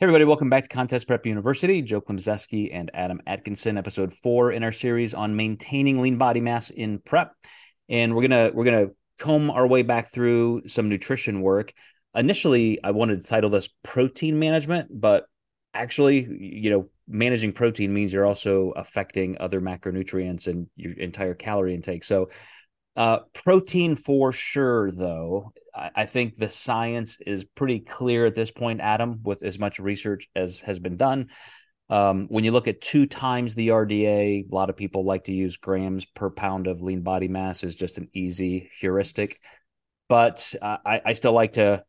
Hey everybody, welcome back to Contest Prep University. Joe Klemczewski and Adam Atkinson, episode four in our series on maintaining lean body mass in prep. And we're gonna we're gonna comb our way back through some nutrition work. Initially, I wanted to title this protein management, but actually, you know, managing protein means you're also affecting other macronutrients and your entire calorie intake. So uh, protein for sure, though, I, think the science is pretty clear at this point, Adam, with as much research as has been done. Um, when you look at two times the RDA, a lot of people like to use grams per pound of lean body mass is just an easy heuristic. But uh, I, I, still like to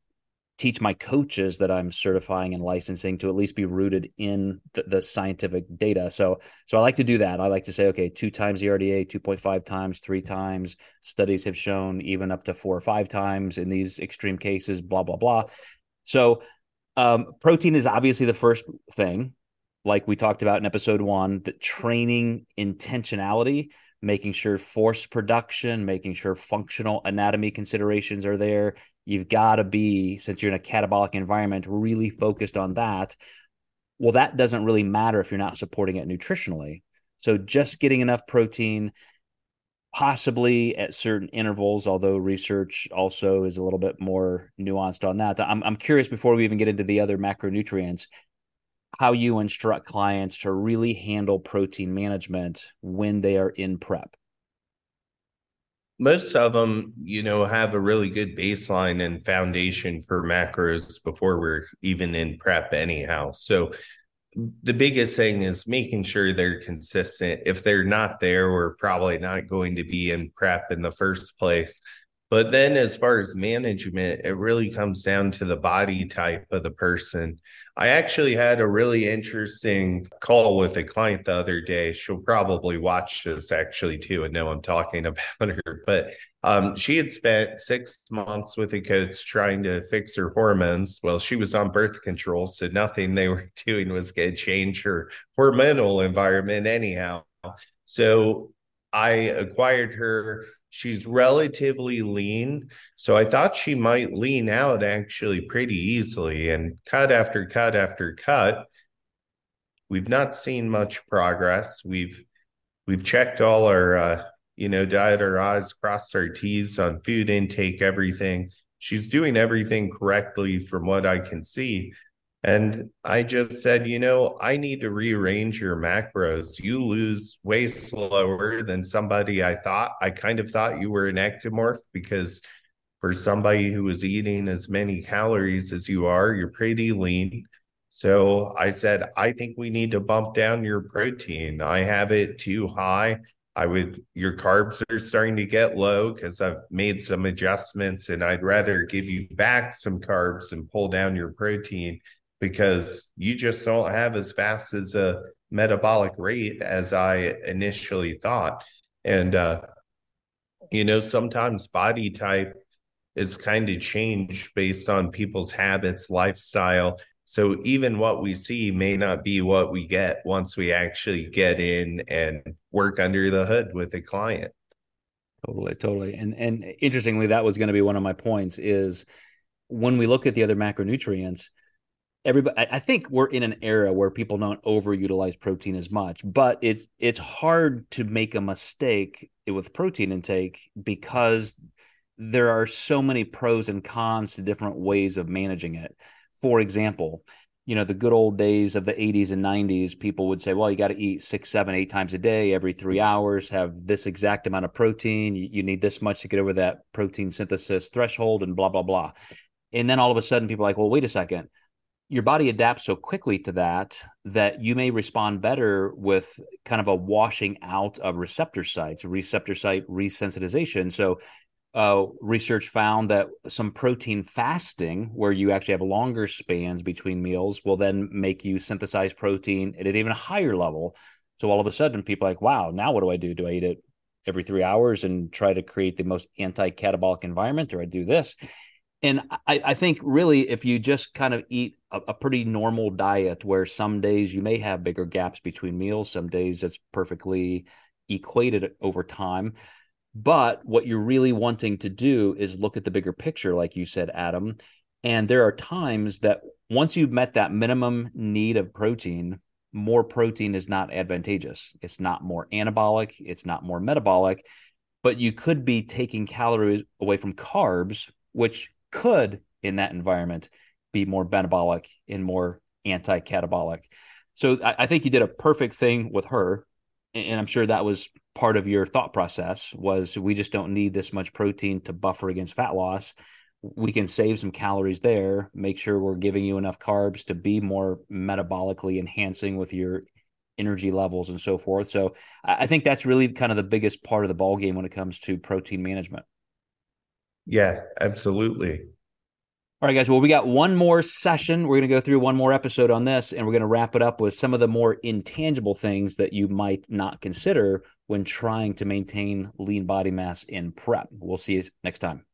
teach my coaches that I'm certifying and licensing to at least be rooted in the, the, scientific data. So, so I like to do that. I like to say, okay, two times the RDA, 2.5 times, three times. Studies have shown even up to four or five times in these extreme cases, blah, blah, blah. So, um, protein is obviously the first thing, like we talked about in episode one, the training intentionality, making sure force production, making sure functional anatomy considerations are there, You've got to be, since you're in a catabolic environment, really focused on that. Well, that doesn't really matter if you're not supporting it nutritionally. So just getting enough protein, possibly at certain intervals, although research also is a little bit more nuanced on that. I'm, I'm curious before we even get into the other macronutrients, how you instruct clients to really handle protein management when they are in prep most of them, you know, have a really good baseline and foundation for macros before we're even in prep, anyhow. So, the biggest thing is making sure they're consistent. If they're not there, we're probably not going to be in prep in the first place. But then, as far as management, it really comes down to the body type of the person. I actually had a really interesting call with a client the other day. She'll probably watch this actually too and know I'm talking about her. But um, she had spent six months with a coach trying to fix her hormones. Well, she was on birth control, so nothing they were doing was going to change her hormonal environment anyhow. So I acquired her She's relatively lean. So I thought she might lean out actually pretty easily and cut after cut after cut. We've not seen much progress. We've we've checked all our uh, you know, diet our I's, crossed our T's on food intake, everything. She's doing everything correctly from what I can see. And I just said, you know, I need to rearrange your macros. You lose way slower than somebody I thought. I kind of thought you were an ectomorph because for somebody who is eating as many calories as you are, you're pretty lean. So I said, I think we need to bump down your protein. I have it too high. I would, your carbs are starting to get low because I've made some adjustments and I'd rather give you back some carbs and pull down your protein because you just don't have as fast as a metabolic rate as I initially thought. And, uh, you know, sometimes body type is kind of changed based on people's habits, lifestyle. So even what we see may not be what we get once we actually get in and work under the hood with a client. Totally, totally. And and interestingly, that was going to be one of my points is when we look at the other macronutrients, everybody i think we're in an era where people don't overutilize protein as much but it's it's hard to make a mistake with protein intake because there are so many pros and cons to different ways of managing it. For example you know the good old days of the 80s and 90s people would say well you got to eat six seven eight times a day every three mm-hmm. hours have this exact amount of protein you, you need this much to get over that protein synthesis threshold and blah blah blah. And then all of a sudden people are like well wait a second your body adapts so quickly to that that you may respond better with kind of a washing out of receptor sites, receptor site resensitization. So, uh, research found that some protein fasting, where you actually have longer spans between meals, will then make you synthesize protein at an even higher level. So, all of a sudden, people are like, wow, now what do I do? Do I eat it every three hours and try to create the most anti catabolic environment, or I do this? And I, I, think really if you just kind of eat a, a, pretty normal diet where some days you may have bigger gaps between meals some days it's perfectly equated over time. But what you're really wanting to do is look at the bigger picture like you said adam. And there are times that once you've met that minimum need of protein, more protein is not advantageous. It's not more anabolic, it's not more metabolic, but you could be taking calories away from carbs, which could, in that environment, be more metabolic and more anti catabolic. So I, I, think you did a perfect thing with her. And I'm sure that was part of your thought process was we just don't need this much protein to buffer against fat loss we can save some calories there, make sure we're giving you enough carbs to be more metabolically enhancing with your energy levels and so forth. So I think that's really kind of the biggest part of the ball game when it comes to protein management. Yeah, absolutely. All right, guys. Well, we got one more session. We're going to go through one more episode on this, and we're going to wrap it up with some of the more intangible things that you might not consider when trying to maintain lean body mass in prep. We'll see you next time.